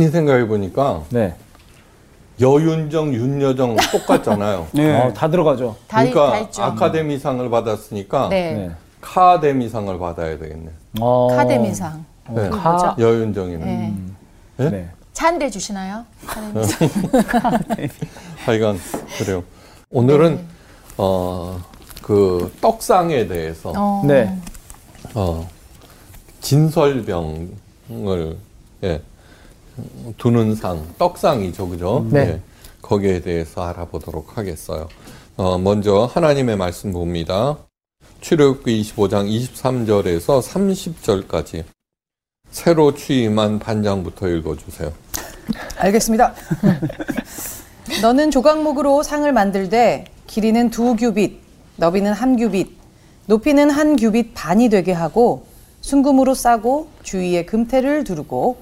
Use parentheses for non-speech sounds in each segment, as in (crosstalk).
가만히 생각해 보니까 네. 여윤정, 윤여정 똑같잖아요. (laughs) 네. 어, 다 들어가죠. 다, 다 그러니까 있죠. 아카데미상을 받았으니까 네. 네. 카데미상을 받아야 되겠네. 어, 카데미상. 네. 그게 카- 뭐죠? 여윤정이면. 네. 네? 네. 차한대 주시나요? 카데미상. (laughs) 하여간 그래요. 오늘은 네. 어, 그 떡상에 대해서 어. 네. 어, 진설병을 예, 두는 상, 떡상이죠, 그죠? 네. 예, 거기에 대해서 알아보도록 하겠어요. 어, 먼저 하나님의 말씀 봅니다. 출애굽기 25장 23절에서 30절까지 새로 취임한 반장부터 읽어주세요. 알겠습니다. (laughs) 너는 조각목으로 상을 만들되 길이는 두 규빗, 너비는 한 규빗, 높이는 한 규빗 반이 되게 하고 순금으로 싸고 주위에 금태를 두르고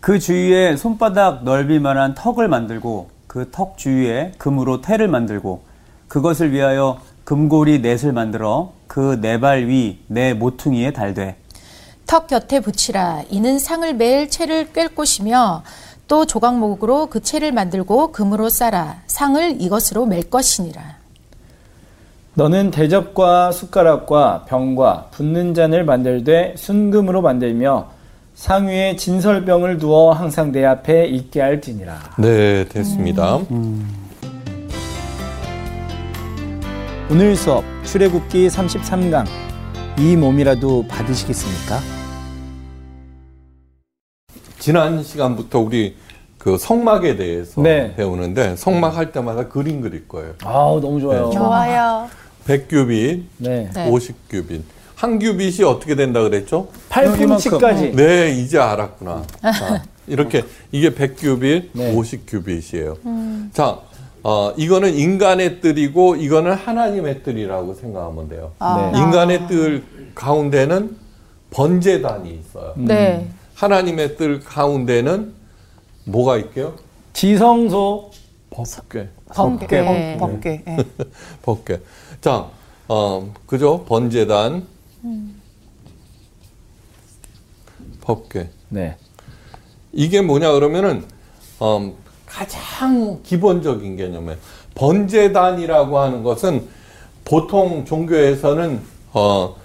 그 주위에 손바닥 넓이만한 턱을 만들고 그 턱 주위에 금으로 태를 만들고 그것을 위하여 금고리 넷을 만들어 그 네 발 위 네 모퉁이에 달되 턱 곁에 붙이라. 이는 상을 매일 채를 꿰 곳이며 또 조각목으로 그 채를 만들고 금으로 싸라. 상을 이것으로 맬 것이니라. 너는 대접과 숟가락과 병과 붓는 잔을 만들되 순금으로 만들며 상위에 진설병을 두어 항상 내 앞에 있게 할지니라. 네, 됐습니다. 오늘 수업 출애굽기 33강 이 몸이라도 받으시겠습니까? 지난 시간부터 우리 그 성막에 대해서 네. 배우는데 성막 할 때마다 그림 그릴 거예요. 아우 너무 좋아요. 네. 좋아요. 100규빗, 네. 네. 50규빗. 한 규빗이 어떻게 된다 그랬죠? 팔꿈치까지. 네, 이제 알았구나. 자, (laughs) 이렇게 이게 100규빗, 네. 50규빗이에요. 자, 어, 이거는 인간의 뜰이고 이거는 하나님의 뜰이라고 생각하면 돼요. 아. 네. 인간의 뜰 가운데는 번제단이 있어요. 네. 하나님의 뜰 가운데는 뭐가 있게요? 지성소 법궤. 법계, 네. 법- 법계. 예. 법궤. 자, 어, 그죠? 번제단. 법궤. 네. 이게 뭐냐 그러면은 음, 가장 기본적인 개념이에요. 번제단이라고 하는 것은 보통 종교에서는 어,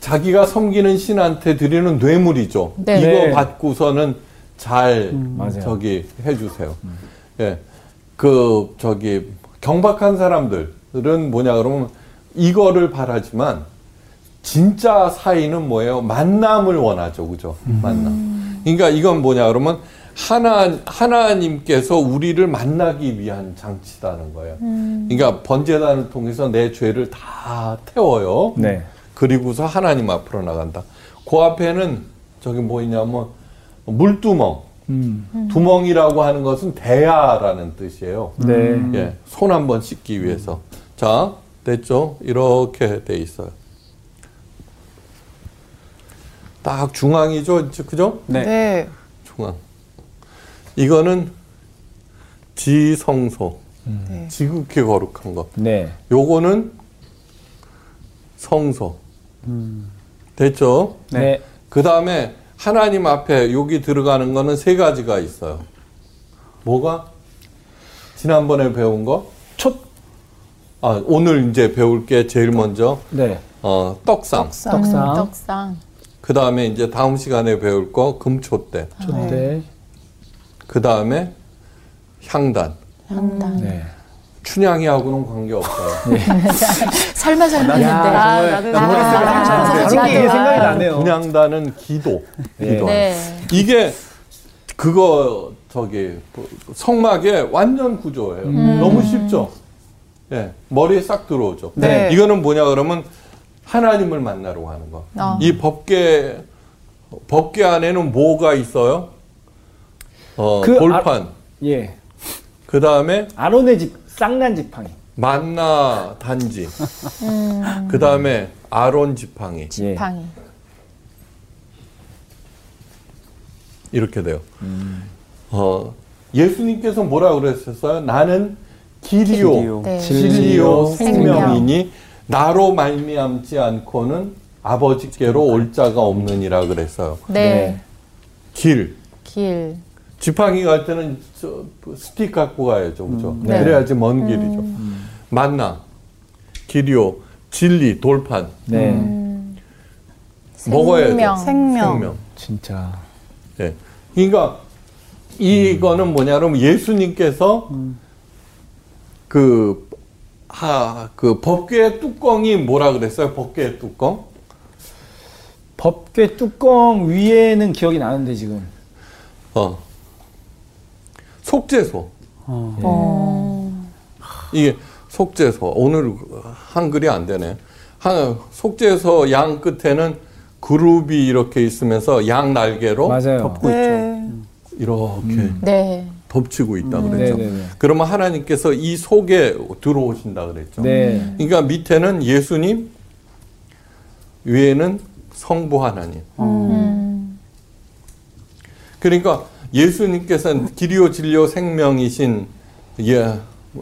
자기가 섬기는 신한테 드리는 뇌물이죠. 네. 이거 네. 받고서는 잘 맞아요. 저기 해주세요. 예, 그 저기 경박한 사람들은 뭐냐 그러면 이거를 바라지만 진짜 사이는 뭐예요? 만남을 원하죠, 그죠? 만남. 그러니까 이건 뭐냐 그러면 하나 하나님께서 우리를 만나기 위한 장치다는 거예요. 그러니까 번제단을 통해서 내 죄를 다 태워요. 네. 그리고서 하나님 앞으로 나간다. 그 앞에는 저기 뭐 있냐면 물두멍. 음. 두멍이라고 하는 것은 대야라는 뜻이에요. 네. 예, 손 한번 씻기 위해서. 자, 됐죠? 이렇게 돼 있어요. 딱 중앙이죠, 그죠? 네. 네. 중앙. 이거는 지성소. 네. 지극히 거룩한 것. 네. 요거는 성소. 됐죠? 네. 그 다음에 하나님 앞에 여기 들어가는 거는 세 가지가 있어요. 뭐가? 지난번에 배운 거? 촛. 아, 오늘 이제 배울 게 제일 먼저, 네. 어, 떡상. 떡상. 떡상. 음, 떡상. 그 다음에 이제 다음 시간에 배울 거 금초대. 촛대. 그 다음에 향단. 한단. 네. 춘향이하고는 관계 없어요. (laughs) 설마 설마 야, 했는데. 아, 나는 바로 이게 아, 생각이 아, 나네요. 분양단은 기도. 네. 기도. 네. 이게 그거 저기 뭐, 성막의 완전 구조예요. 음. 너무 쉽죠. 예, 머리에 싹 들어오죠. 네. 이거는 뭐냐 그러면 하나님을 만나러 가는 거. 어. 이 법계 법계 안에는 뭐가 있어요? 어, 그 돌판. 예. 그 다음에 아론의 집 쌍난 지팡이. 만나 단지. (laughs) 음, 그 다음에 아론 지팡이. 예. 방이. 이렇게 돼요. 어, 예수님께서 뭐라 그랬었어요? 나는 길이요, 길이요. 네. 진리요, 생명. 생명이니 나로 말미암지 않고는 아버지께로 올 자가 없느니라 그랬어요. 네. 길, 길. 지팡이 갈 때는 저 스틱 갖고 가야죠, 그죠? 네. 그래야지 먼 길이죠. 만나, 길이요, 진리, 돌판, 네. 먹어야 돼. 생명. 생명. 생명. 진짜. 예. 그러니까 이거는 뭐냐면 예수님께서 그, 하, 그 법궤의 뚜껑이 뭐라 그랬어요? 법궤의 뚜껑? 법궤 뚜껑 위에는 기억이 나는데 지금. 어. 속죄소. 어. 이게 속죄소. 오늘 한글이 안 되네. 한, 속죄소 양 끝에는 그룹이 이렇게 있으면서 양 날개로 맞아요. 덮고 네. 이렇게 네. 덮치고 있다 음. 그랬죠. 네네네. 그러면 하나님께서 이 속에 들어오신다 그랬죠. 네. 그러니까 밑에는 예수님, 위에는 성부 하나님. 음. 그러니까 예수님께서는 길이요 진리요 생명이신 예,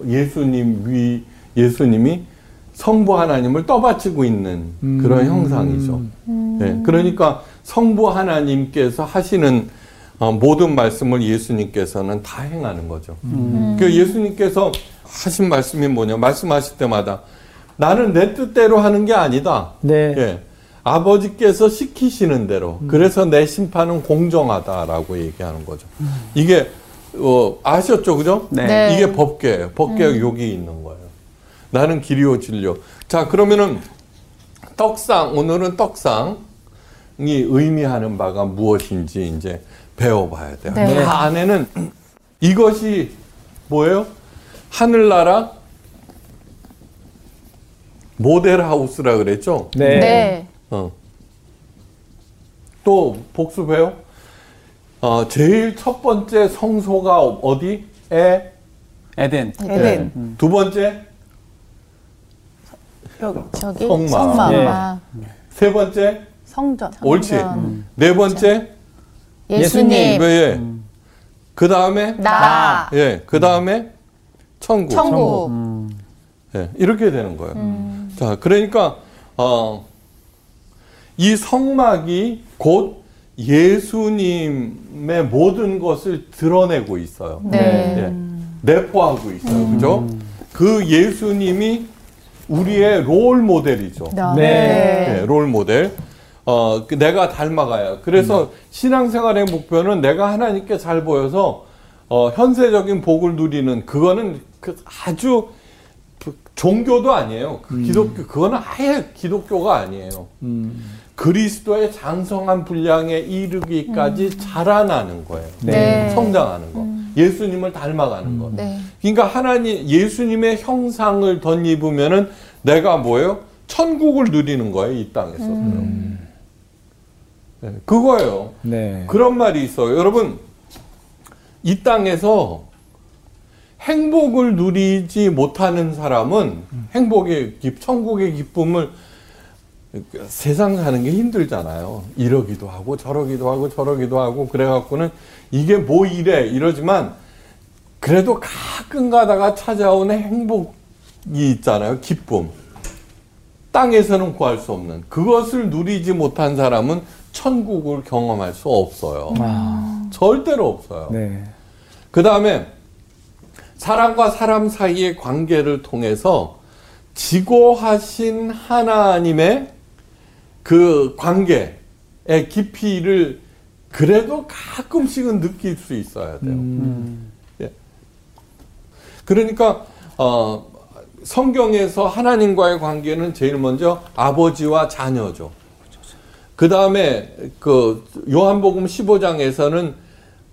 예수님 위 예수님이 성부 하나님을 떠받치고 있는 그런 형상이죠. 예, 그러니까 성부 하나님께서 하시는 어, 모든 말씀을 예수님께서는 다 행하는 거죠. 그 예수님께서 하신 말씀이 뭐냐? 말씀하실 때마다 나는 내 뜻대로 하는 게 아니다. 네. 예. 아버지께서 시키시는 대로. 그래서 내 심판은 공정하다라고 얘기하는 거죠. 이게 어, 아셨죠, 그죠? 네. 네. 이게 법계예요. 법계가 여기 있는 거예요. 나는 길이요 진료. 자, 그러면은 떡상 오늘은 떡상이 의미하는 바가 무엇인지 이제 배워봐야 돼요. 네. 그 안에는 이것이 뭐예요? 하늘나라 모델하우스라 그랬죠? 네. 네. 어. 또 복습해요. 어, 제일 첫 번째 성소가 어디? 에. 에덴. 에덴. 에. 두 번째 여기. 저기 성막. 성막. 예. 아, 세 번째 성전. 옳지. 성전. 네 번째 예수님. 예. 그 다음에 나. 예. 그 다음에 천국. 천국. 예. 이렇게 되는 거예요. 음. 자, 그러니까 어, 이 성막이 곧 예수님의 모든 것을 드러내고 있어요. 네. 예, 내포하고 있어요. 그죠? 그 예수님이 우리의 롤 모델이죠. 네. 예, 롤 모델. 어, 그 내가 닮아가야. 그래서 신앙생활의 목표는 내가 하나님께 잘 보여서 어, 현세적인 복을 누리는 그거는 그 아주 그 종교도 아니에요. 그 기독교 그거는 아예 기독교가 아니에요. 음. 그리스도의 장성한 분량에 이르기까지 자라나는 거예요. 네. 성장하는 거. 예수님을 닮아가는 거. 네. 그러니까 하나님 예수님의 형상을 덧입으면은 내가 뭐예요? 천국을 누리는 거예요 이 땅에서. 네, 그거예요. 네. 그런 말이 있어요. 여러분 이 땅에서 행복을 누리지 못하는 사람은 행복의 기, 천국의 기쁨을 세상 사는 게 힘들잖아요. 이러기도 하고 저러기도 하고 저러기도 하고 그래갖고는 이게 뭐 이래 이러지만 그래도 가끔 가다가 찾아오는 행복이 있잖아요. 기쁨. 땅에서는 구할 수 없는 그것을 누리지 못한 사람은 천국을 경험할 수 없어요. 아. 절대로 없어요. 네. 그 다음에 사람과 사람 사이의 관계를 통해서 지고하신 하나님의 그 관계의 깊이를 그래도 가끔씩은 느낄 수 있어야 돼요. 예. 그러니까 어, 성경에서 하나님과의 관계는 제일 먼저 아버지와 자녀죠. 그 다음에 그 요한복음 15장에서는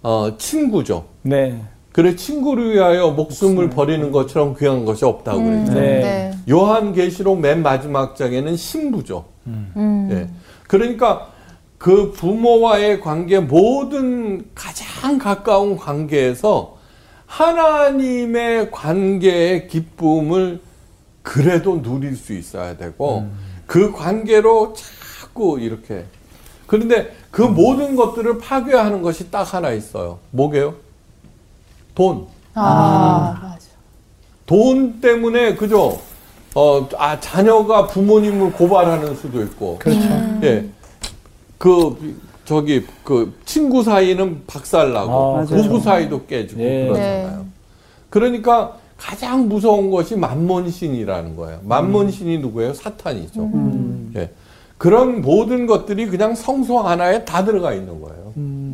어, 친구죠. 네. 그래 친구를 위하여 목숨을 버리는 것처럼 귀한 것이 없다고 그랬죠. 네. 네. 요한계시록 맨 마지막 장에는 신부죠. 음. 예. 그러니까 그 부모와의 관계 모든 가장 가까운 관계에서 하나님의 관계의 기쁨을 그래도 누릴 수 있어야 되고 그 관계로 자꾸 이렇게 그런데 그 모든 것들을 파괴하는 것이 딱 하나 있어요. 뭐게요? 돈. 아, 맞아. 돈 때문에 그죠? 어, 아 자녀가 부모님을 고발하는 수도 있고. 그렇죠. 예. 그 저기 그 친구 사이는 박살나고 아, 부부 그렇죠. 사이도 깨지고 예. 그러잖아요. 그러니까 가장 무서운 것이 만몬신이라는 거예요. 만몬신이 누구예요? 사탄이죠. 음. 예. 그런 모든 것들이 그냥 성소 하나에 다 들어가 있는 거예요.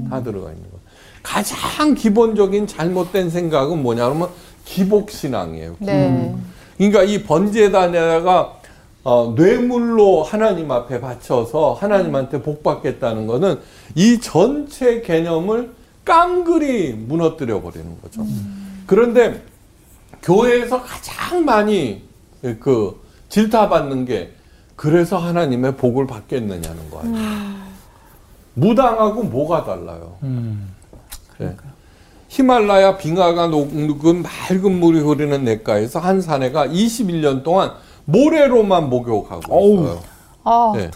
다 들어가 있는 거예요. 가장 기본적인 잘못된 생각은 뭐냐 그러면 기복신앙이에요. 네. 그러니까 이 번제단에다가 어, 뇌물로 하나님 앞에 바쳐서 하나님한테 복 받겠다는 것은 이 전체 개념을 깡그리 무너뜨려 버리는 거죠. 그런데 교회에서 가장 많이 그 질타받는 게 그래서 하나님의 복을 받겠느냐는 거예요. 무당하고 뭐가 달라요? 음. 예. 히말라야 빙하가 녹은 맑은 물이 흐르는 냇가에서 한 사내가 21년 동안 모래로만 목욕하고 어우. 있어요. 아, 예.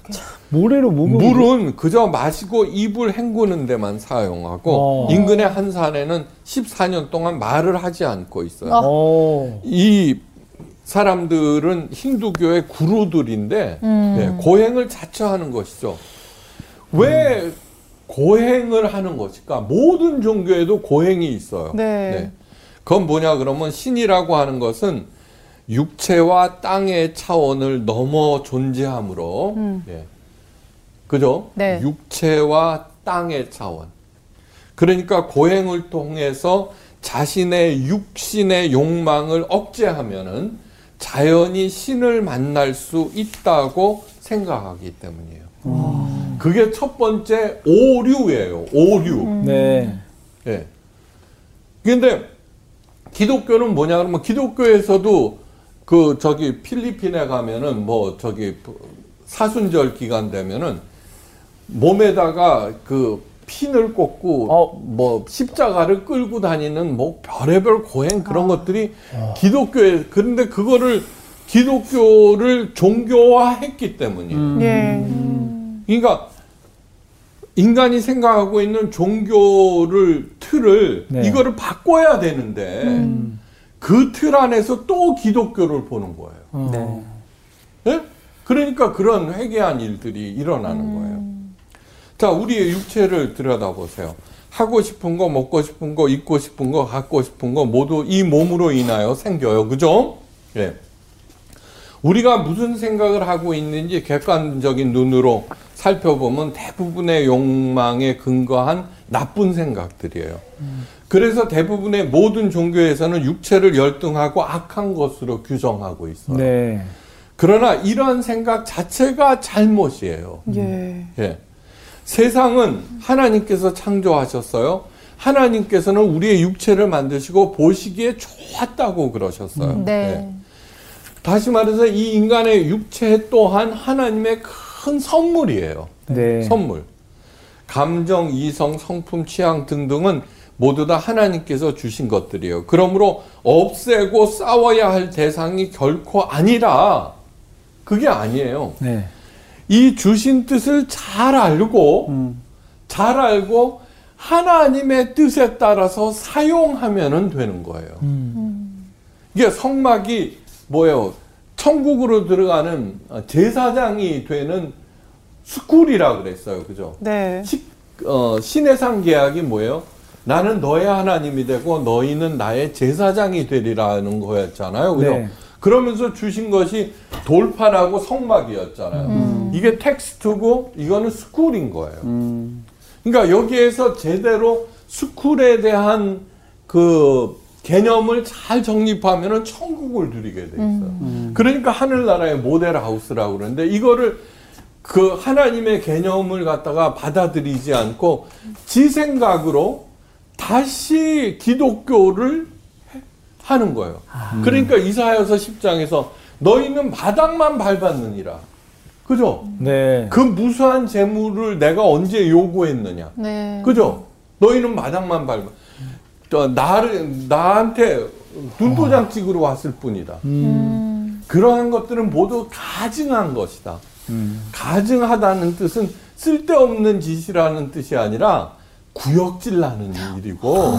모래로 목을 물은 그저 마시고 입을 헹구는 데만 사용하고 어. 인근의 한 사내는 14년 동안 말을 하지 않고 있어요. 어. 어. 이 사람들은 힌두교의 구루들인데 음. 예, 고행을 자처하는 것이죠. 왜 고행을 하는 것일까? 모든 종교에도 고행이 있어요. 네. 그건 뭐냐 그러면 신이라고 하는 것은 육체와 땅의 차원을 넘어 존재하므로 음. 예. 그죠? 네. 육체와 땅의 차원. 그러니까 고행을 통해서 자신의 육신의 욕망을 억제하면은 자연히 신을 만날 수 있다고 생각하기 때문이에요. 그게 첫 번째 오류예요. 오류. 네. 예. 근데 기독교는 뭐냐 그러면 기독교에서도 그 저기 필리핀에 가면은 뭐 저기 사순절 기간 되면은 몸에다가 그 핀을 꽂고 어. 뭐 십자가를 끌고 다니는 뭐 별의별 고행 그런 것들이 기독교에 그런데 그거를 기독교를 종교화했기 때문이에요. 예. 그러니까 인간이 생각하고 있는 종교를 틀을 네. 이거를 바꿔야 되는데 그틀 안에서 또 기독교를 보는 거예요. 어. 네. 예? 그러니까 그런 회개한 일들이 일어나는 거예요. 자, 우리의 육체를 들여다보세요. 하고 싶은 거, 먹고 싶은 거, 입고 싶은 거, 갖고 싶은 거 모두 이 몸으로 인하여 생겨요. 그죠? 예. 우리가 무슨 생각을 하고 있는지 객관적인 눈으로 살펴보면 대부분의 욕망에 근거한 나쁜 생각들이에요. 그래서 대부분의 모든 종교에서는 육체를 열등하고 악한 것으로 규정하고 있어요. 네. 그러나 이러한 생각 자체가 잘못이에요. 예. 예. 세상은 하나님께서 창조하셨어요. 하나님께서는 우리의 육체를 만드시고 보시기에 좋았다고 그러셨어요. 네. 예. 다시 말해서 이 인간의 육체 또한 하나님의 큰 선물이에요. 네. 선물. 감정, 이성, 성품, 취향 등등은 모두 다 하나님께서 주신 것들이에요. 그러므로 없애고 싸워야 할 대상이 결코 아니라 그게 아니에요. 네. 이 주신 뜻을 잘 알고 음. 잘 알고 하나님의 뜻에 따라서 사용하면은 되는 거예요. 음. 이게 성막이 뭐예요? 천국으로 들어가는 제사장이 되는 school이라 그랬어요. 그죠? 네. 시, 어, 시내산 계약이 뭐예요? 나는 너의 하나님이 되고 너희는 나의 제사장이 되리라는 거였잖아요. 그죠? 네. 그러면서 주신 것이 돌판하고 성막이었잖아요. 이게 텍스트고 이거는 school인 거예요. 음. 그러니까 여기에서 제대로 스쿨에 대한 그 개념을 잘 정립하면은 천국을 누리게 돼 있어요. 그러니까 하늘나라의 모델 하우스라고 그러는데 이거를 그 하나님의 개념을 갖다가 받아들이지 않고 지 생각으로 다시 기독교를 해- 하는 거예요. 그러니까 이사야서 10장에서 너희는 바닥만 밟았느니라. 그죠? 네. 그 무수한 재물을 내가 언제 요구했느냐. 네. 그죠? 너희는 마당만 밟아. 저 나를 나한테 눈도장 찍으러 왔을 뿐이다. 음. 그러한 것들은 모두 가증한 것이다. 음. 가증하다는 뜻은 쓸데없는 짓이라는 뜻이 아니라 구역질 나는 일이고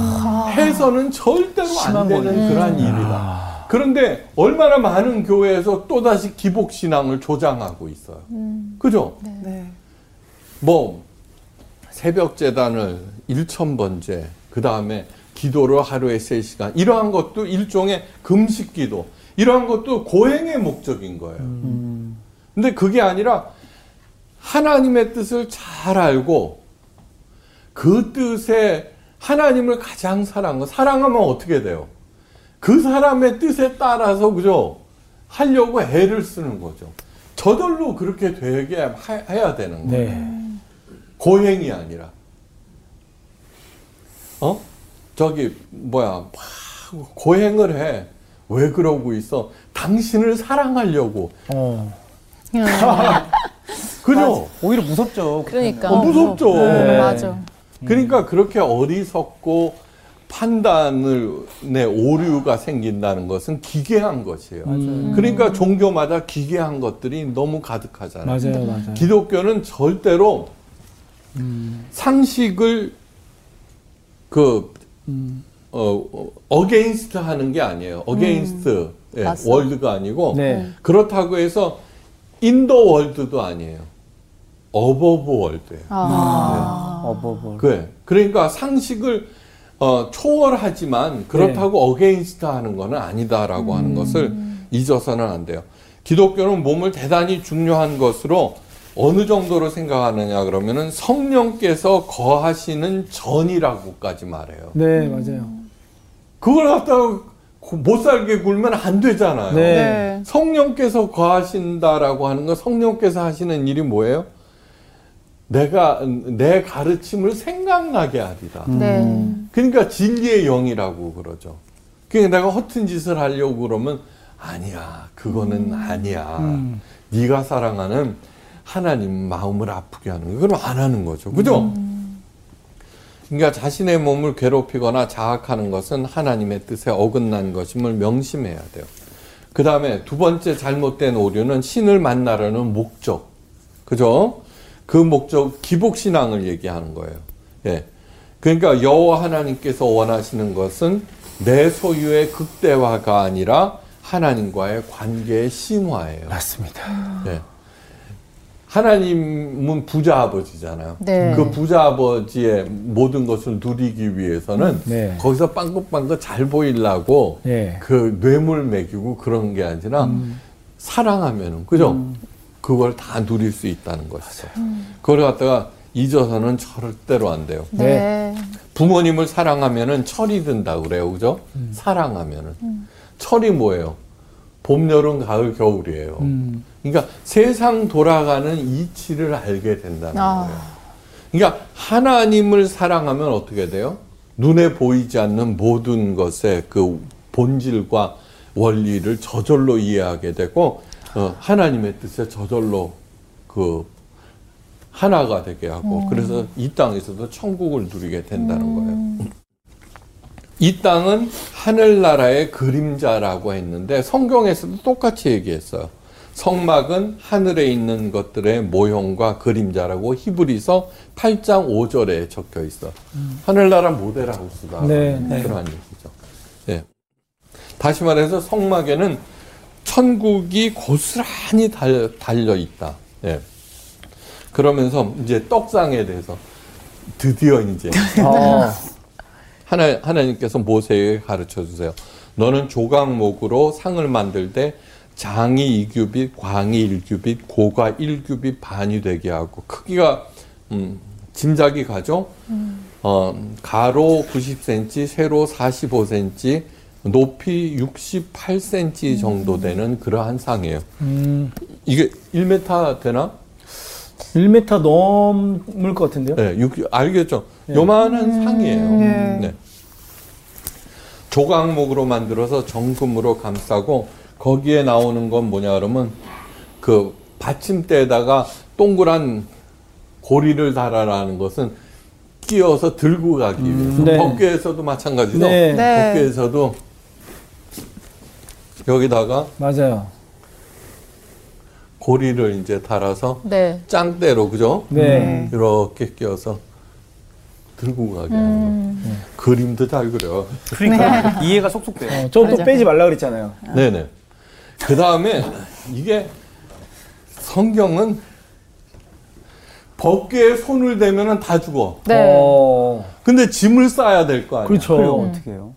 해서는 절대로 안 되는 거네. 그러한 일이다. 그런데 얼마나 많은 교회에서 또다시 기복신앙을 조장하고 있어요. 그죠? 네. 뭐 새벽 재단을 1천번째, 그 다음에 기도를 하루에 3시간, 이러한 것도 일종의 금식 기도, 이러한 것도 고행의 목적인 거예요. 근데 그게 아니라 하나님의 뜻을 잘 알고 그 뜻에 하나님을 가장 사랑하고 사랑하면 어떻게 돼요? 그 사람의 뜻에 따라서 그죠? 하려고 애를 쓰는 거죠. 저절로 그렇게 되게 하- 해야 되는 거예요. 네. 고행이 아니라. 어? 저기 뭐야 막 고행을 해. 왜 그러고 있어? 당신을 사랑하려고. 어. (laughs) 그죠? 오히려 무섭죠. 그러니까. 어, 무섭죠. 네. 맞아. 그러니까 그렇게 어리석고 판단을 내 오류가 생긴다는 것은 기괴한 것이에요. 그러니까 종교마다 기괴한 것들이 너무 가득하잖아요. 맞아요, 맞아요. 기독교는 절대로 상식을 그 어, 어, against 하는 게 아니에요. against 예, 맞어. world가 아니고 네. 그렇다고 해서 in the world도 아니에요. above world예요. 아. above. 그래. 그러니까 상식을 어, 초월하지만 그렇다고 against 하는 거는 아니다라고 하는 것을 잊어서는 안 돼요. 기독교는 몸을 대단히 중요한 것으로 어느 정도로 생각하느냐 그러면은 성령께서 거하시는 전이라고까지 말해요. 네, 맞아요. 그걸 갖다가 고- 못 살게 굴면 안 되잖아요. 네. 네. 성령께서 거하신다라고 하는 건 성령께서 하시는 일이 뭐예요? 내가 내 가르침을 생각나게 하리라. 네. 그러니까 진리의 영이라고 그러죠. 그러니까 내가 허튼 짓을 하려고 그러면 아니야, 그거는 아니야. 음. 네가 사랑하는 하나님 마음을 아프게 하는 거. 그럼 안 하는 거죠. 그죠? 그러니까 자신의 몸을 괴롭히거나 자학하는 것은 하나님의 뜻에 어긋난 것임을 명심해야 돼요. 그 다음에 두 번째 잘못된 오류는 신을 만나려는 목적. 그죠? 그 목적, 기복 신앙을 얘기하는 거예요. 예. 그러니까 여호와 하나님께서 원하시는 것은 내 소유의 극대화가 아니라 하나님과의 관계의 심화예요. 맞습니다. 예. 하나님은 부자 아버지잖아요. 네. 그 부자 아버지의 모든 것을 누리기 위해서는 네. 거기서 빵긋빵긋 잘 보이려고 네. 그 뇌물 먹이고 그런 게 아니라 사랑하면은 그죠? 그걸 다 누릴 수 있다는 것이죠. 그걸 갖다가 잊어서는 절대로 안 돼요. 네. 부모님을 사랑하면은 철이 든다 그래요. 그죠? 사랑하면은. 철이 뭐예요? 봄, 여름, 가을, 겨울이에요. 음. 그러니까 세상 돌아가는 이치를 알게 된다는 아. 거예요. 그러니까 하나님을 사랑하면 어떻게 돼요? 눈에 보이지 않는 모든 것의 그 본질과 원리를 저절로 이해하게 되고 어, 하나님의 뜻에 저절로 그 하나가 되게 하고 그래서 이 땅에서도 천국을 누리게 된다는 거예요. 이 땅은 하늘나라의 그림자라고 했는데 성경에서도 똑같이 얘기했어요. 성막은 하늘에 있는 것들의 모형과 그림자라고 히브리서 8장 5절에 적혀 있어. 하늘나라 모델하우스다. 네, 네. 그런 얘기죠. 예. 다시 말해서 성막에는 천국이 고스란히 달, 달려 있다. 예. 그러면서 이제 떡상에 대해서 드디어 이제 어. 하나, 하나님께서 모세에게 가르쳐 주세요. 너는 조각목으로 상을 만들 때 장이 2규빗, 광이 1규빗, 고가 1규빗 반이 되게 하고 크기가 음, 짐작이 가죠. 어, 가로 90cm, 세로 45cm, 높이 68cm 정도 되는 그러한 상이에요. 음, 이게 1m 되나? 1m 넘을 것 같은데요? 네, 육, 알겠죠? 요만한 상이에요. 네. 조각목으로 만들어서 정금으로 감싸고 거기에 나오는 건 뭐냐 그러면 그 받침대에다가 동그란 고리를 달아라는 것은 끼워서 들고 가기 위해서 네. 법궤에서도 마찬가지죠. 네. 네. 법궤에서도 여기다가 맞아요. 고리를 이제 달아서 네. 짱대로 그죠? 네. 이렇게 끼워서 들고 가게 하는 거. 그림도 잘 그려. 그러니까 (laughs) 이해가 쏙쏙 돼요. 어, 저또 빼지 말라 그랬잖아요. 네네. 그 다음에 이게 성경은 법궤에 손을 대면은 다 죽어. 네. 어, 근데 짐을 싸야 될 거 아니야. 그렇죠. 그럼 어떻게 해요?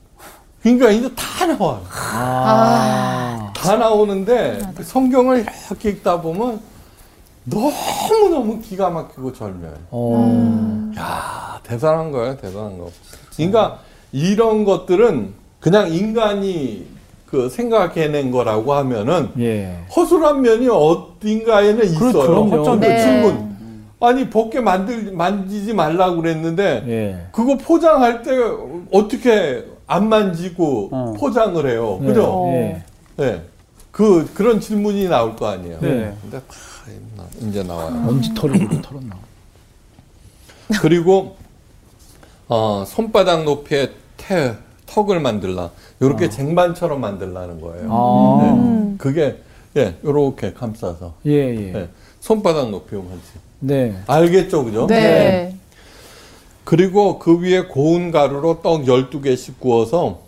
그러니까 이제 다 나와요. 아. 다 나오는데 성경을 이렇게 읽다 보면 너무너무 기가 막히고 절묘해. 어. 야 대단한 거예요, 대단한 거. 그러니까 이런 것들은 그냥 인간이 그 생각해낸 거라고 하면은 예. 허술한 면이 어딘가에는 있어요. 그럼요. 어쩐 네. 질문. 아니 벗게 만들 만지지 말라고 그랬는데 예. 그거 포장할 때 어떻게 안 만지고 어. 포장을 해요, 그죠? 예. 네. 그 그런 질문이 나올 거 아니에요. 네. 근데 다 이제 나와요. 먼지 털을 털었나? 그리고 어, 손바닥 높이의 태, 턱을 만들라. 요렇게 쟁반처럼 만들라는 거예요. 아. 네. 그게 예, 요렇게 감싸서 예, 예. 네. 손바닥 높이만 네. 알겠죠, 그죠? 네. 그리고 그 위에 고운 가루로 떡 12개씩 구워서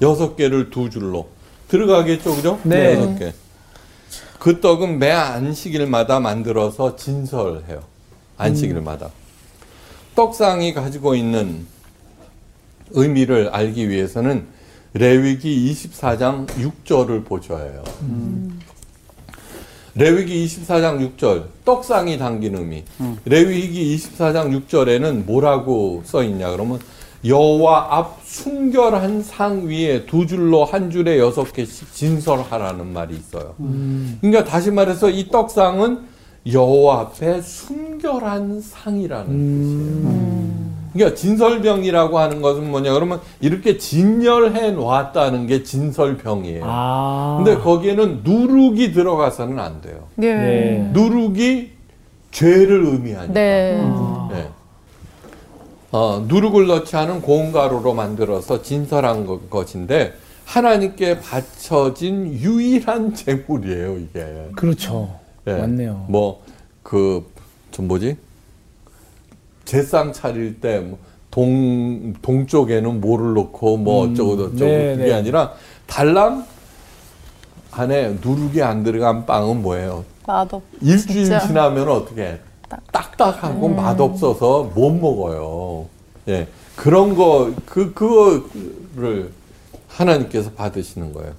6개를 두 줄로 들어가겠죠, 그죠? 네. 6개. 그 떡은 매 안식일마다 만들어서 진설해요. 안식일마다. 떡상이 가지고 있는 의미를 알기 위해서는 레위기 24장 6절을 보셔야 해요. 레위기 24장 6절 떡상이 담긴 의미. 레위기 24장 6절에는 뭐라고 써 있냐 그러면 여호와 앞 순결한 상 위에 두 줄로 한 줄에 여섯 개씩 진설하라는 말이 있어요. 그러니까 다시 말해서 이 떡상은 여호와 앞에 순결한 상이라는 뜻이에요. 그러니까 진설병이라고 하는 것은 뭐냐 그러면 이렇게 진열해 놨다는 게 진설병이에요. 아. 근데 거기에는 누룩이 들어가서는 안 돼요. 네. 네. 누룩이 죄를 의미하니까. 네. 네. 어, 누룩을 넣지 않은 고운 가루로 만들어서 진설한 것- 것인데 하나님께 바쳐진 유일한 제물이에요 이게. 그렇죠. 예. 맞네요. 뭐 그 좀 뭐지? 제상 차릴 때 뭐 동 동쪽에는 뭐를 넣고 뭐 음, 어쩌고 저쩌고 네, 그게 네. 아니라 달랑 안에 누룩이 안 들어간 빵은 뭐예요? 맛없. 일주일 진짜. 지나면 어떻게 해? 딱딱하고 맛없어서 못 먹어요. 예. 그런 거, 그, 그거를 하나님께서 받으시는 거예요.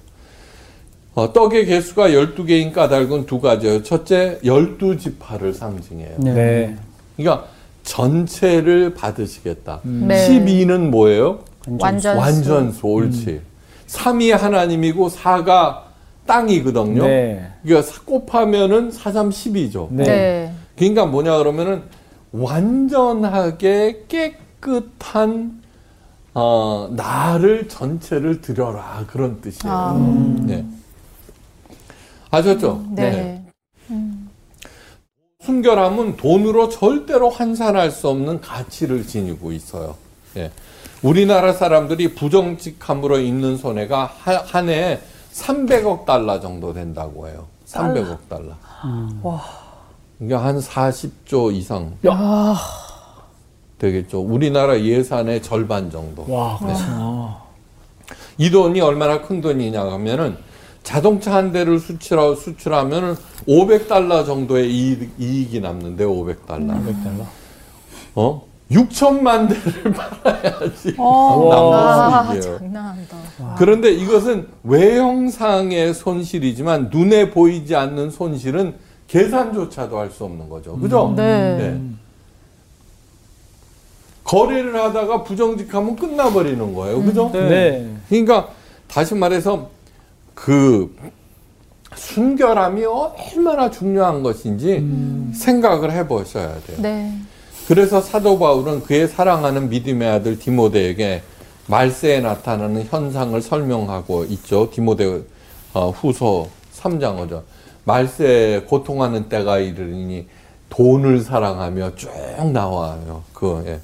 어, 떡의 개수가 12개인 까닭은 두 가지예요. 첫째, 12지파를 상징해요. 네. 그러니까 전체를 받으시겠다. 네. 12는 뭐예요? 완전수. 완전수, 옳지. 3이 하나님이고 4가 땅이거든요. 네. 그러니까 사- 곱하면은 4, 3, 12죠. 네. 네. 그러니까 뭐냐 그러면은 완전하게 깨끗한 어, 나를 전체를 드려라 그런 뜻이에요. 아. 네. 아셨죠? 네. 순결함은 돈으로 절대로 환산할 수 없는 가치를 지니고 있어요. 예. 우리나라 사람들이 부정직함으로 입는 손해가 하- 한 해에 300억 달러 정도 된다고 해요. 300억 달러. 와. 그러니까 한 40조 이상 야. 되겠죠. 우리나라 예산의 절반 정도. 와, 그렇구나. 이 돈이 얼마나 큰 돈이냐 하면은 자동차 한 대를 수출하, 수출하면은 500달러 정도의 이익, 이익이 남는데 500달러. 500달러. 어? 6천만 대를 (laughs) 팔아야지 어. 아, 남는 수익이에요. 장난한다. 그런데 이것은 외형상의 손실이지만 눈에 보이지 않는 손실은 계산조차도 할 수 없는 거죠. 그죠? 네. 거래를 하다가 부정직하면 끝나버리는 거예요. 그죠? 네. 그러니까 다시 말해서 그 순결함이 얼마나 중요한 것인지 생각을 해보셔야 돼요. 네. 그래서 사도 바울은 그의 사랑하는 믿음의 아들 디모데에게 말세에 나타나는 현상을 설명하고 있죠. 디모데 어, 후서 3장 5절. 말세에 고통하는 때가 이르니 돈을 사랑하며 쭉 나와요. 그 예.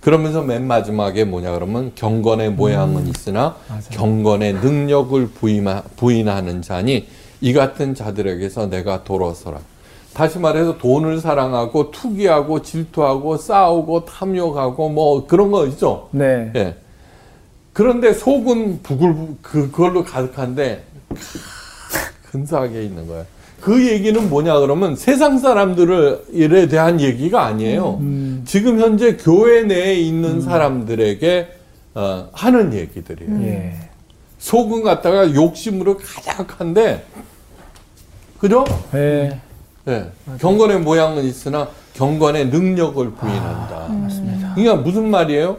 그러면서 맨 마지막에 뭐냐 그러면 경건의 모양은 있으나 경건의 능력을 부인하, 부인하는 자니 이 같은 자들에게서 내가 돌아서라. 다시 말해서 돈을 사랑하고 투기하고 질투하고 싸우고 탐욕하고 뭐 그런 거 있죠. 네. 예. 그런데 속은 부글 그걸로 가득한데 근사하게 있는 거예요. 그 얘기는 뭐냐 그러면 세상 사람들에 대한 얘기가 아니에요. 음. 지금 현재 교회 내에 있는 사람들에게 어, 하는 얘기들이에요. 예. 속은 갖다가 욕심으로 가득한데 그죠? 예. 네. 경건의 모양은 있으나 경건의 능력을 부인한다. 맞습니다. 그러니까 무슨 말이에요?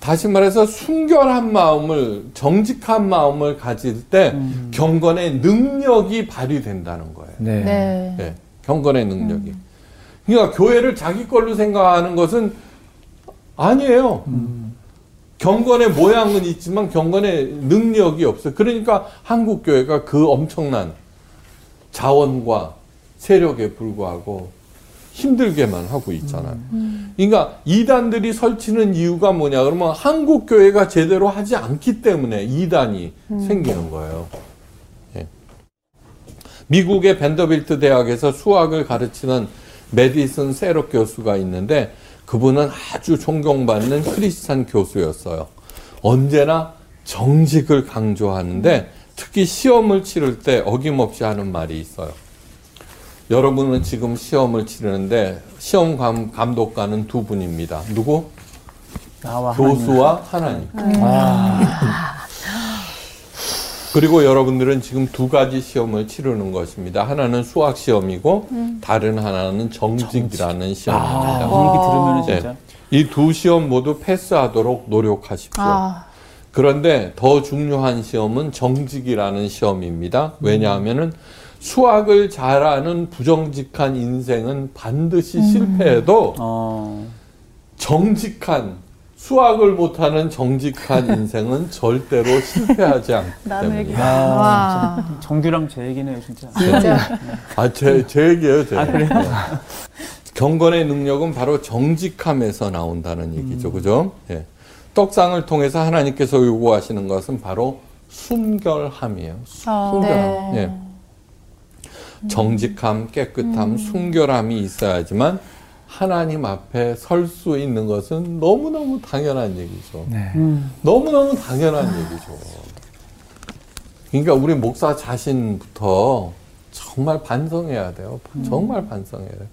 다시 말해서 순결한 마음을 정직한 마음을 가질 때 경건의 능력이 발휘된다는 거예요. 네. 네. 예, 경건의 능력이. 그러니까 교회를 자기 걸로 생각하는 것은 아니에요. 경건의 모양은 있지만 경건의 능력이 없어요. 그러니까 한국 교회가 그 엄청난 자원과 세력에 불구하고 힘들게만 하고 있잖아요. 그러니까 이단들이 설치는 이유가 뭐냐 그러면 한국 교회가 제대로 하지 않기 때문에 이단이 생기는 거예요. 예. 미국의 벤더빌트 대학에서 수학을 가르치는 메디슨 세록 교수가 있는데 그분은 아주 존경받는 크리스찬 교수였어요. 언제나 정직을 강조하는데 특히 시험을 치를 때 어김없이 하는 말이 있어요. 여러분은 지금 시험을 치르는데 시험 감, 감독관은 두 분입니다. 누구? 나와 하나님. 교수와 하나님. 아, 그리고 여러분들은 지금 두 가지 시험을 치르는 것입니다. 하나는 수학 시험이고 다른 하나는 정직이라는 아, 시험입니다. 이 얘기 들으면 네. 진짜 이두 시험 모두 패스하도록 노력하십시오. 아, 그런데 더 중요한 시험은 정직이라는 시험입니다. 왜냐하면은 수학을 잘하는 부정직한 인생은 반드시 실패해도 어, 정직한 수학을 못하는 정직한 (laughs) 인생은 절대로 실패하지 않기 때문에. 와. 정규랑 제 얘기네요, 진짜. 진짜. 아, 제, 제 얘기예요, 제. 아, 그래요? 네. 경건의 능력은 바로 정직함에서 나온다는 얘기죠. 그죠? 예. 떡상을 통해서 하나님께서 요구하시는 것은 바로 순결함이에요. 순결함. 네. 예. 정직함, 깨끗함, 순결함이 있어야지만 하나님 앞에 설 수 있는 것은 너무너무 당연한 얘기죠. 네. 음, 너무너무 당연한 얘기죠. 그러니까 우리 목사 자신부터 정말 반성해야 돼요. 정말 반성해야 돼요.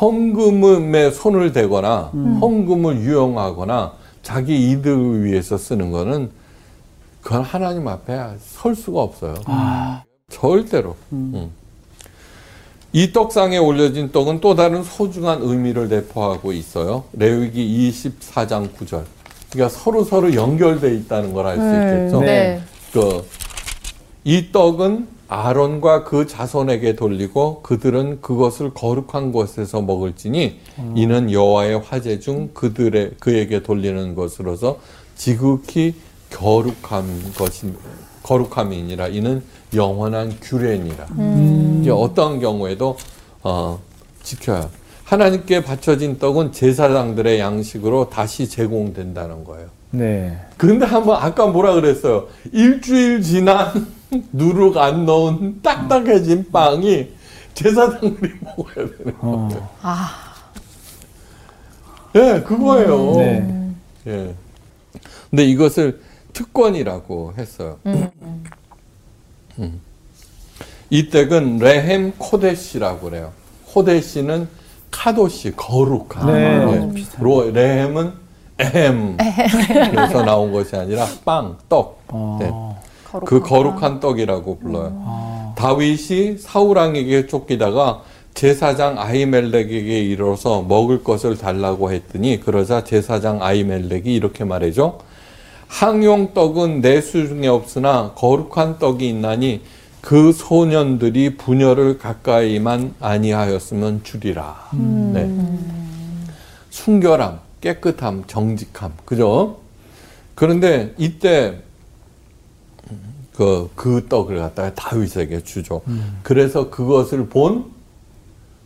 헌금에 손을 대거나 헌금을 유용하거나 자기 이득을 위해서 쓰는 거는 그건 하나님 앞에 설 수가 없어요. 절대로. 음. 이 떡상에 올려진 떡은 또 다른 소중한 의미를 내포하고 있어요. 레위기 24장 9절. 그러니까 서로 서로 연결돼 있다는 걸 알 수 있겠죠. 네. 그, 이 떡은 아론과 그 자손에게 돌리고 그들은 그것을 거룩한 곳에서 먹을지니 이는 여호와의 화제 중 그들의 그에게 돌리는 것으로서 지극히 거룩한 것이 거룩함이니라 이는 영원한 규례니라. 이제 어떤 경우에도 어, 지켜야 하나님께 바쳐진 떡은 제사장들의 양식으로 다시 제공된다는 거예요. 네. 근데 한번 아까 뭐라 그랬어요? 일주일 지난 (laughs) 누룩 안 넣은 딱딱해진 빵이 제사장들이 (laughs) 먹어야 되는 어. 거예요. 아, 예, 그거예요. 네. 예. 근데 이것을 특권이라고 했어요. 음. 이 댁은 레헴 코데시라고 그래요. 코데시는 카도시 거룩한. 네. 예. 로, 레헴은 에헴. 그래서 나온 것이 아니라 빵, 떡. 어. 네. 그 거룩한 떡이라고 불러요. 다윗이 사우랑에게 쫓기다가 제사장 아이멜렉에게 이르러서 먹을 것을 달라고 했더니 그러자 제사장 아이멜렉이 이렇게 말해줘. 항용 떡은 내 수 중에 없으나 거룩한 떡이 있나니 그 소년들이 분열을 가까이만 아니하였으면 주리라. 네. 순결함, 깨끗함, 정직함, 그죠? 그런데 이때 그, 그 떡을 갖다가 다윗에게 주죠. 그래서 그것을 본,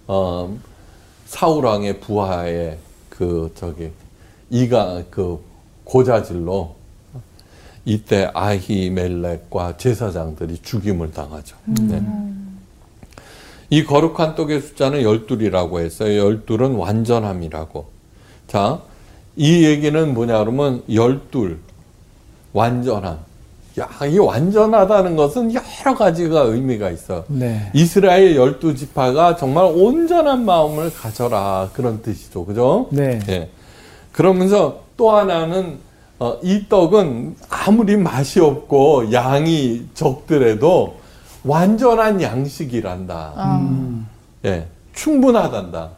어, 사울왕의 부하의 그, 저기, 이가, 그, 고자질로 이때 아히멜렉과 제사장들이 죽임을 당하죠. 네. 이 거룩한 떡의 숫자는 열둘이라고 했어요. 열둘은 완전함이라고. 자, 이 얘기는 뭐냐 그러면 열둘, 완전함. 야, 이 완전하다는 것은 여러 가지가 의미가 있어. 네. 이스라엘 열두 지파가 정말 온전한 마음을 가져라 그런 뜻이죠, 그죠? 네. 예. 그러면서 또 하나는 어, 이 떡은 아무리 맛이 없고 양이 적더라도 완전한 양식이란다. 어. 예, 충분하단다.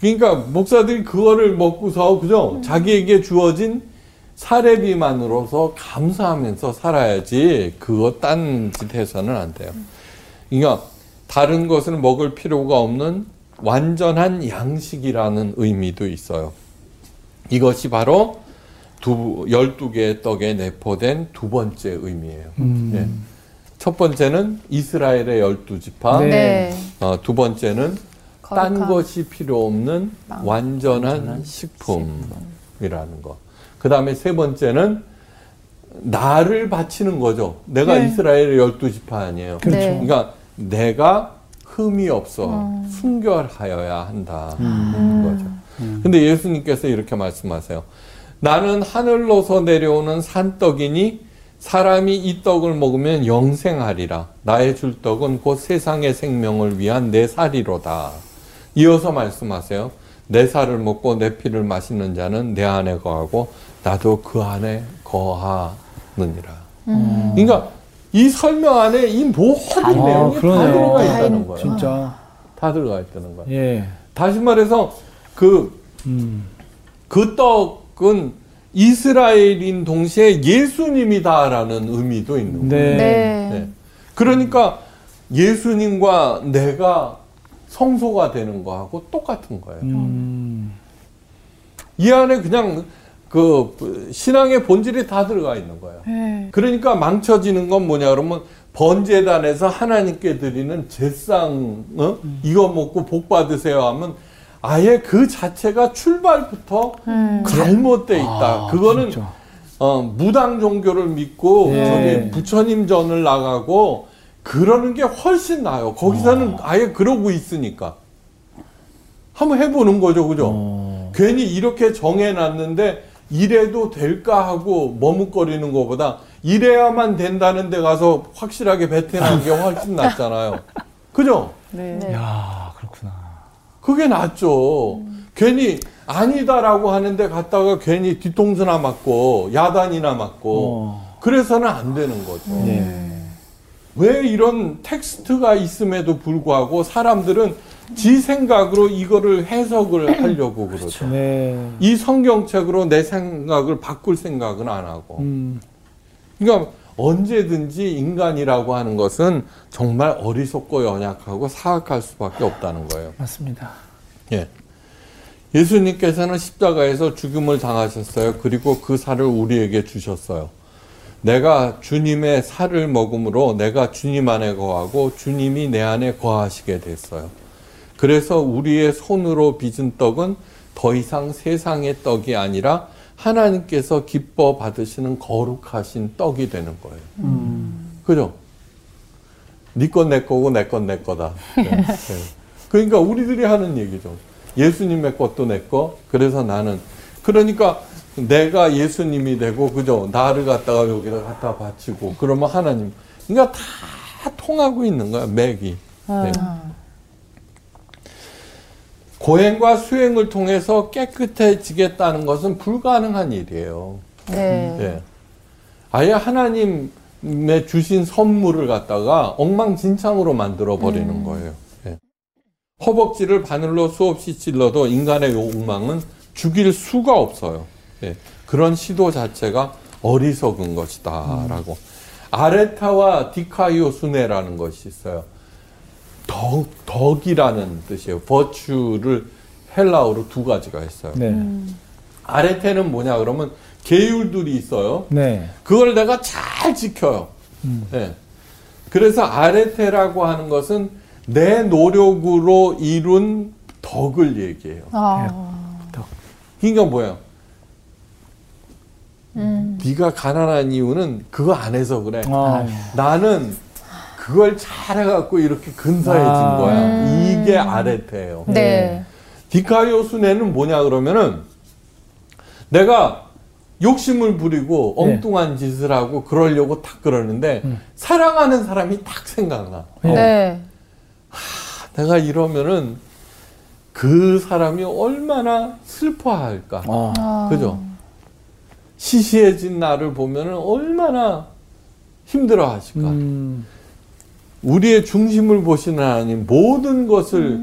그러니까 목사들이 그거를 먹고서 그죠? 자기에게 주어진 사례비만으로서 감사하면서 살아야지 그거 딴 짓 해서는 안 돼요. 그러니까 다른 것을 먹을 필요가 없는 완전한 양식이라는 의미도 있어요. 이것이 바로 두, 12개의 떡에 내포된 두 번째 의미예요. 음. 예. 첫 번째는 이스라엘의 열두 지파, 네. 네. 어, 두 번째는 딴 거룩한 것이 필요 없는 빵. 완전한 식품이라는 거. 그 다음에 세 번째는 나를 바치는 거죠. 내가 네. 이스라엘의 열두 지파 아니에요. 그렇죠. 네. 그러니까 내가 흠이 없어 음. 순결하여야 한다. 음. 거죠. 근데 예수님께서 이렇게 말씀하세요. 나는 하늘로서 내려오는 산떡이니 사람이 이 떡을 먹으면 영생하리라. 나의 줄 떡은 곧 세상의 생명을 위한 내 살이로다. 이어서 말씀하세요. 내 살을 먹고 내 피를 마시는 자는 내 안에 거하고 나도 그 안에 거하느니라. 음. 그러니까 이 설명 안에 이 모든 아, 내용이 다 그러네요. 들어가 다 있다는 있- 거예요. 진짜. 다 들어가 있다는 거예요. 예. 다시 말해서 그 음. 그 떡 은 이스라엘인 동시에 예수님이다라는 의미도 있는 거예요. 네. 네. 네. 그러니까 예수님과 내가 성소가 되는 거하고 똑같은 거예요. 음. 이 안에 그냥 그 신앙의 본질이 다 들어가 있는 거예요. 네. 그러니까 망쳐지는 건 뭐냐 그러면 번제단에서 하나님께 드리는 제상 어? 이거 먹고 복 받으세요 하면 아예 그 자체가 출발부터 음. 잘못돼 있다. 아, 그거는 진짜. 어, 무당 종교를 믿고 예. 저기 부처님 전을 나가고 그러는 게 훨씬 나아요. 거기서는 아예 그러고 있으니까 한번 해보는 거죠, 그죠? 어. 괜히 이렇게 정해놨는데 이래도 될까 하고 머뭇거리는 것보다 이래야만 된다는 데 가서 확실하게 베테는 게 (laughs) 훨씬 낫잖아요. 그죠? 네. 네. 야, 그게 낫죠. 괜히 아니다라고 하는데 갔다가 괜히 뒤통수나 맞고 야단이나 맞고 어. 그래서는 안 되는 거죠. 예. 왜 이런 텍스트가 있음에도 불구하고 사람들은 지 생각으로 이거를 해석을 (clears throat) 하려고 그러죠. 네. 이 성경책으로 내 생각을 바꿀 생각은 안 하고. 음. 그러니까 언제든지 인간이라고 하는 것은 정말 어리석고 연약하고 사악할 수밖에 없다는 거예요. 맞습니다. 예. 예수님께서는 십자가에서 죽음을 당하셨어요. 그리고 그 살을 우리에게 주셨어요. 내가 주님의 살을 먹음으로 내가 주님 안에 거하고 주님이 내 안에 거하시게 됐어요. 그래서 우리의 손으로 빚은 떡은 더 이상 세상의 떡이 아니라 하나님께서 기뻐 받으시는 거룩하신 떡이 되는 거예요. 그죠? 네건내 거고 내 건 내 거다. 네, (laughs) 네. 그러니까 우리들이 하는 얘기죠. 예수님의 것도 내 거. 그래서 나는 그러니까 내가 예수님이 되고 그죠? 나를 갖다가 여기다 갖다 바치고 그러면 하나님. 그러니까 다 통하고 있는 거야 맥이. 네. 고행과 수행을 통해서 깨끗해지겠다는 것은 불가능한 일이에요. 네. 예. 아예 하나님의 주신 선물을 갖다가 엉망진창으로 만들어 버리는 거예요. 예. 허벅지를 바늘로 수없이 찔러도 인간의 욕망은 죽일 수가 없어요. 예. 그런 시도 자체가 어리석은 것이다라고. 아레타와 디카이오수네라는 것이 있어요. 덕, 덕이라는 뜻이에요. 버추를 헬라어로 두 가지가 있어요. 네. 아레테는 뭐냐 그러면 계율들이 있어요. 네. 그걸 내가 잘 지켜요. 예. 그래서 아레테라고 하는 것은 내 노력으로 이룬 덕을 얘기해요. 아. 그러니까 뭐예요? 음. 네가 가난한 이유는 그거 안 해서 그래. 아, 나는 그걸 잘해갖고 이렇게 근사해진 아. 거야. 음. 이게 아레테예요. 네. 디카이오스네는 뭐냐 그러면은 내가 욕심을 부리고 네. 엉뚱한 짓을 하고 그러려고 딱 그러는데 사랑하는 사람이 딱 생각나. 네. 네. 내가 이러면은 그 사람이 얼마나 슬퍼할까. 아. 그죠? 시시해진 나를 보면은 얼마나 힘들어 하실까. 음. 우리의 중심을 보시는 하나님, 모든 것을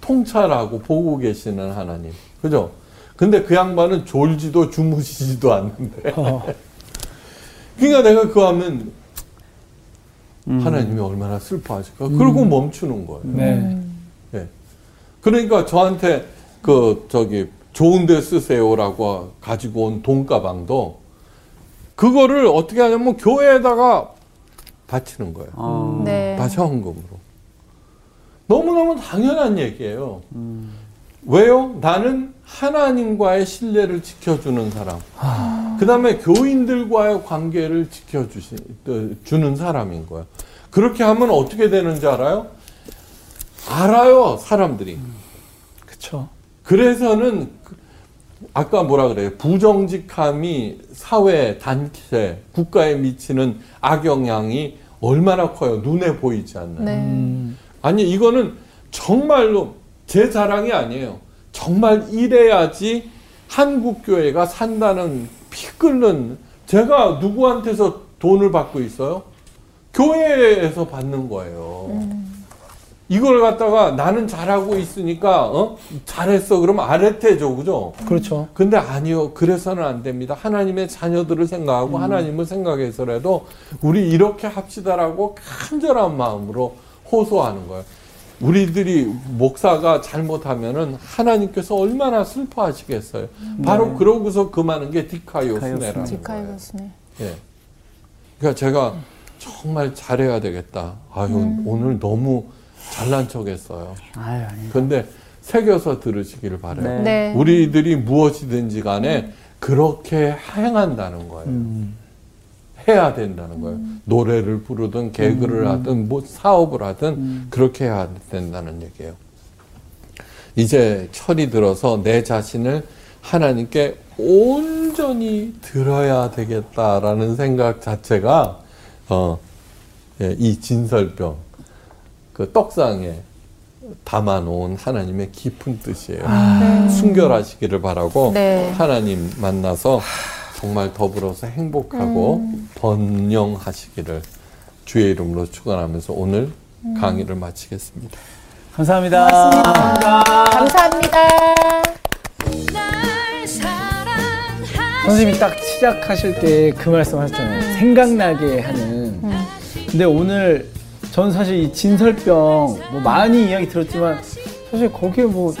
통찰하고 보고 계시는 하나님. 그죠? 근데 그 양반은 졸지도 주무시지도 않는데. 어. 그러니까 내가 그거 하면 음. 하나님이 얼마나 슬퍼하실까. 그러고 멈추는 거예요. 네. 예. 그러니까 저한테 그 저기 좋은 데 쓰세요라고 가지고 온 돈가방도 그거를 어떻게 하냐면 교회에다가 바치는 거예요. 어. 네. 다시 헌금으로. 너무너무 당연한 얘기예요. 왜요? 나는 하나님과의 신뢰를 지켜주는 사람. 그 다음에 교인들과의 관계를 지켜주시, 어, 주는 사람인 거예요. 그렇게 하면 어떻게 되는지 알아요? 알아요, 사람들이. 그쵸. 그래서는 그- 아까 뭐라 그래요? 부정직함이 사회, 단체, 국가에 미치는 악영향이 얼마나 커요? 눈에 보이지 않는. 네. 음. 아니 이거는 정말로 제 자랑이 아니에요. 정말 이래야지 한국 교회가 산다는 피 끓는 제가 누구한테서 돈을 받고 있어요? 교회에서 받는 거예요. 이걸 갖다가 나는 잘하고 있으니까 어? 잘했어 그러면 아래태죠 그죠? 그렇죠. 근데 아니요. 그래서는 안 됩니다. 하나님의 자녀들을 생각하고 하나님을 생각해서라도 우리 이렇게 합시다라고 간절한 마음으로 호소하는 거예요. 우리들이 목사가 잘못하면은 하나님께서 얼마나 슬퍼하시겠어요. 바로 그러고서 금하는 게 디카요스네라는 거예요. 디카이거스네. 예. 그러니까 제가 정말 잘해야 되겠다. 아유 오늘 너무 잘난 척 했어요. 아유, 아니. 근데 새겨서 들으시기를 바래요. 네. 네. 우리들이 무엇이든지 간에 그렇게 행한다는 거예요. 음. 해야 된다는 거예요. 노래를 부르든 개그를 하든 뭐 사업을 하든 그렇게 해야 된다는 얘기예요. 이제 철이 들어서 내 자신을 하나님께 온전히 들어야 되겠다라는 생각 자체가 어, 예, 이 진설병 그 떡상에 담아놓은 하나님의 깊은 뜻이에요. 순결하시기를 바라고 네. 하나님 만나서 정말 더불어서 행복하고 번영하시기를 주의 이름으로 축원하면서 오늘 강의를 마치겠습니다. 감사합니다. 감사합니다. 선생님이 딱 시작하실 때 그 말씀 하셨잖아요. 생각나게 하는. 근데 오늘 전 사실 이 진설병 뭐 많이 이야기 들었지만 사실 거기에 뭐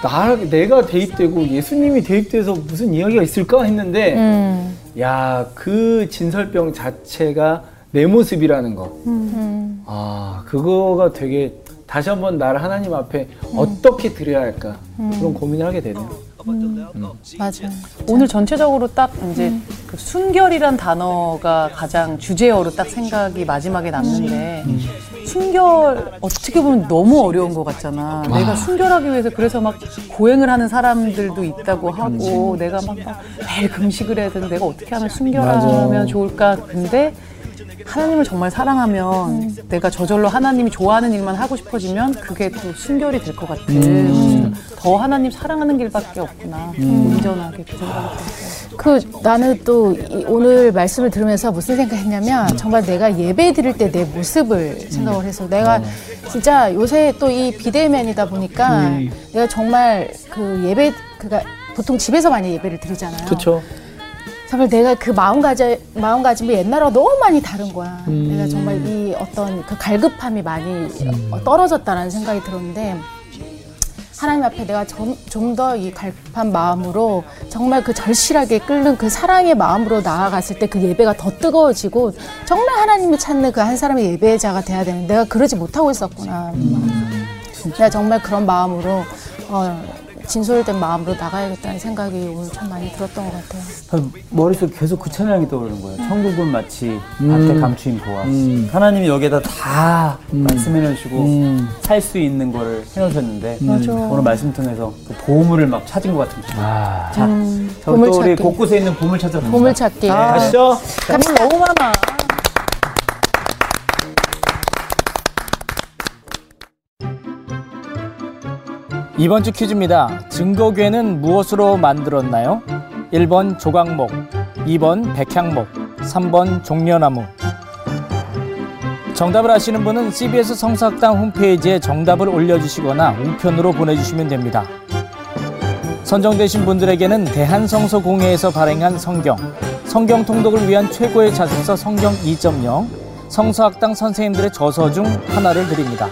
나, 내가 대입되고 예수님이 대입돼서 무슨 이야기가 있을까 했는데 음. 야, 그 진설병 자체가 내 모습이라는 거. 음. 아, 그거가 되게 다시 한번 나를 하나님 앞에 어떻게 드려야 할까 그런 고민을 하게 되네요. 맞아. 오늘 전체적으로 딱 이제 그 순결이란 단어가 가장 주제어로 딱 생각이 마지막에 남는데 순결 어떻게 보면 너무 어려운 것 같잖아. 내가 순결하기 위해서 그래서 막 고행을 하는 사람들도 있다고 하고 내가 막, 막 매일 금식을 해야 되는데 내가 어떻게 하면 순결하면 맞아. 좋을까. 근데 하나님을 정말 사랑하면 내가 저절로 하나님이 좋아하는 일만 하고 싶어지면 그게 또 순결이 될 것 같아. 더 하나님 사랑하는 길밖에 없구나. 온전하게 그 생각이 들었어요. 그 나는 또 이- 오늘 말씀을 들으면서 무슨 생각했냐면 정말 내가 예배 드릴 때 내 모습을 생각을 해서 내가 진짜 요새 또 이 비대면이다 보니까 내가 정말 그 예배 그가 보통 집에서 많이 예배를 드리잖아요. 그렇죠. 정말 내가 그 마음가짐 마음가짐이 옛날하고 너무 많이 다른 거야. 내가 정말 이 어떤 그 갈급함이 많이 어, 떨어졌다라는 생각이 들었는데 하나님 앞에 내가 좀 더 이 갈급한 마음으로 정말 그 절실하게 끓는 그 사랑의 마음으로 나아갔을 때 그 예배가 더 뜨거워지고 정말 하나님이 찾는 그 한 사람의 예배자가 돼야 되는데 내가 그러지 못하고 있었구나. 내가 정말 그런 마음으로 어, 진솔된 마음으로 나가야겠다는 생각이 오늘 참 많이 들었던 것 같아요. 머릿속에 계속 그 찬양이 떠오르는 거예요. 천국은 마치 음. 밭에 감추인 보화. 하나님이 여기에다 다 말씀해 놓으시고 음. 살수 있는 거를 해 놓으셨는데 맞아. 오늘 말씀 통해서 그 보물을 막 찾은 것 같은 기분. 아. 자, 음, 또 우리. 곳곳에 있는 보물 찾아봅니다. 보물 찾기. 가시죠. 물 너무 많아. 이번 주 퀴즈입니다. 증거괴는 무엇으로 만들었나요? 1번 조각목, 2번 백향목, 3번 종려나무. 정답을 아시는 분은 CBS 성사학당 홈페이지에 정답을 올려주시거나 우편으로 보내주시면 됩니다. 선정되신 분들에게는 대한성서공회에서 발행한 성경, 성경 통독을 위한 최고의 자습서 성경 2.0, 성서학당 선생님들의 저서 중 하나를 드립니다.